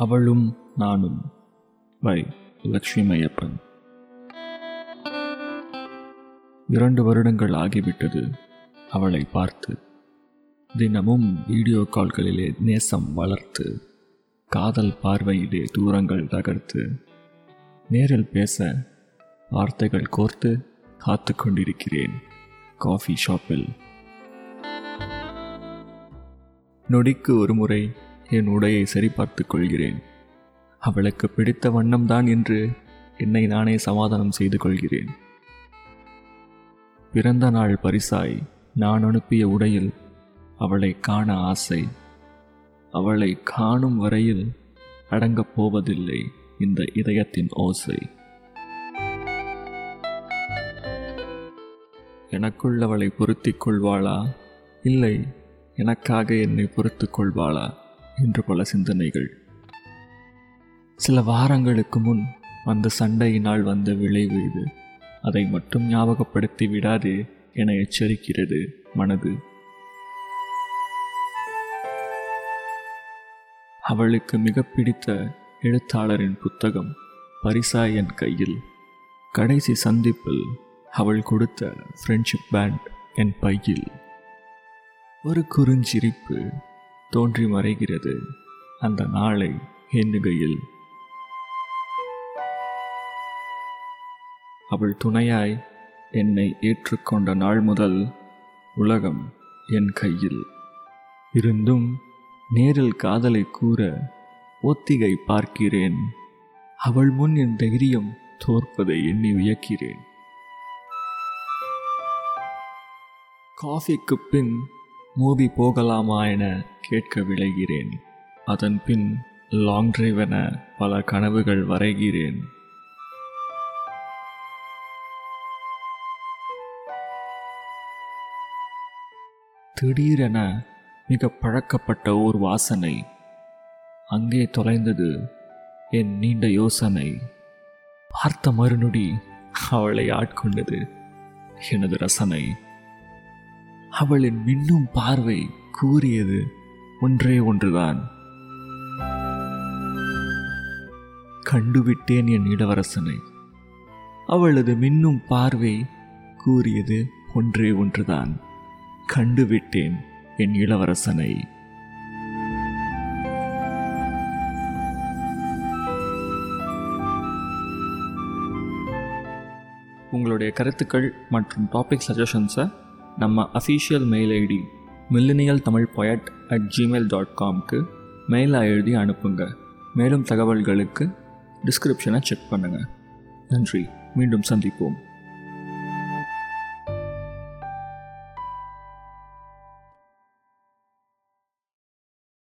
அவளும் நானும். பை லட்சுமியப்பன். இரண்டு வருடங்கள் ஆகிவிட்டது அவளை பார்த்து. தினமும் வீடியோ கால்களிலே நேசம் வளர்த்து காதல் பார்வையிலே தூரங்கள் தகர்த்து நேரில் பேச வார்த்தைகள் கோர்த்து காத்து கொண்டிருக்கிறேன் காஃபி ஷாப்பில். நொடிக்கு ஒரு முறை என் உடையை சரிபார்த்து கொள்கிறேன். அவளுக்கு பிடித்த வண்ணம்தான் என்று என்னை நானே சமாதானம் செய்து கொள்கிறேன். பிறந்த நாள் பரிசாய் நான் அனுப்பிய உடையில் அவளை காண ஆசை. அவளை காணும் வரையில் அடங்கப் போவதில்லை இந்த இதயத்தின் ஓசை. எனக்குள்ளவளை பொருத்திக் கொள்வாளா? இல்லை எனக்காக என்னை பொறுத்துக் கொள்வாளா? என்று பல சிந்தனைகள். சில வாரங்களுக்கு முன் அந்த சண்டையினால் வந்த விளைவு இது அதை மட்டும் ஞாபகப்படுத்தி விடாதே என எச்சரிக்கிறது மனது. அவளுக்கு மிக பிடித்த எழுத்தாளரின் புத்தகம் பரிசா என் கையில். கடைசி சந்திப்பில் அவள் கொடுத்த ஃப்ரெண்ட்ஷிப் பேண்ட் என் பையில். ஒரு குறுஞ்சிரிப்பு தோன்றி மறைகிறது. அந்த நாளை எண்ணுகையில். அவள் துணையாய் என்னை ஏற்றுக்கொண்ட நாள் முதல் உலகம் என் கையில். இருந்தும் நேரில் காதலை கூற ஒத்திகை பார்க்கிறேன். அவள் முன் என் தைரியம் தோற்பதை எண்ணி வியக்கிறேன். காஃபிக்கு பின் மூவி போகலாமா என கேட்க விளைகிறேன் அதன் பின் லாங் டிரைவ் என பல கனவுகள் வரைகிறேன். திடீரென மிக பழக்கப்பட்ட ஓர் வாசனை. அங்கே தொலைந்தது என் நீண்ட யோசனை. பார்த்த மறுநொடி அவளை ஆட்கொண்டது. எனது ரசனை. அவளின் மின்னும் பார்வை கூறியது ஒன்றே ஒன்றுதான். கண்டுவிட்டேன் என் இளவரசனை அவளது மின்னும் பார்வை கூறியது ஒன்றே ஒன்றுதான். கண்டுவிட்டேன் என் இளவரசனை. உங்களுடைய கருத்துக்கள் மற்றும் டாபிக் சஜஷன்ஸை நம்ம official mail ID millennial Tamil poet at Gmail dot காம்க்கு மெயிலாக எழுதி அனுப்புங்க. மேலும் தகவல்களுக்கு டிஸ்கிரிப்ஷனை செக் பண்ணுங்கள் நன்றி. மீண்டும் சந்திப்போம்.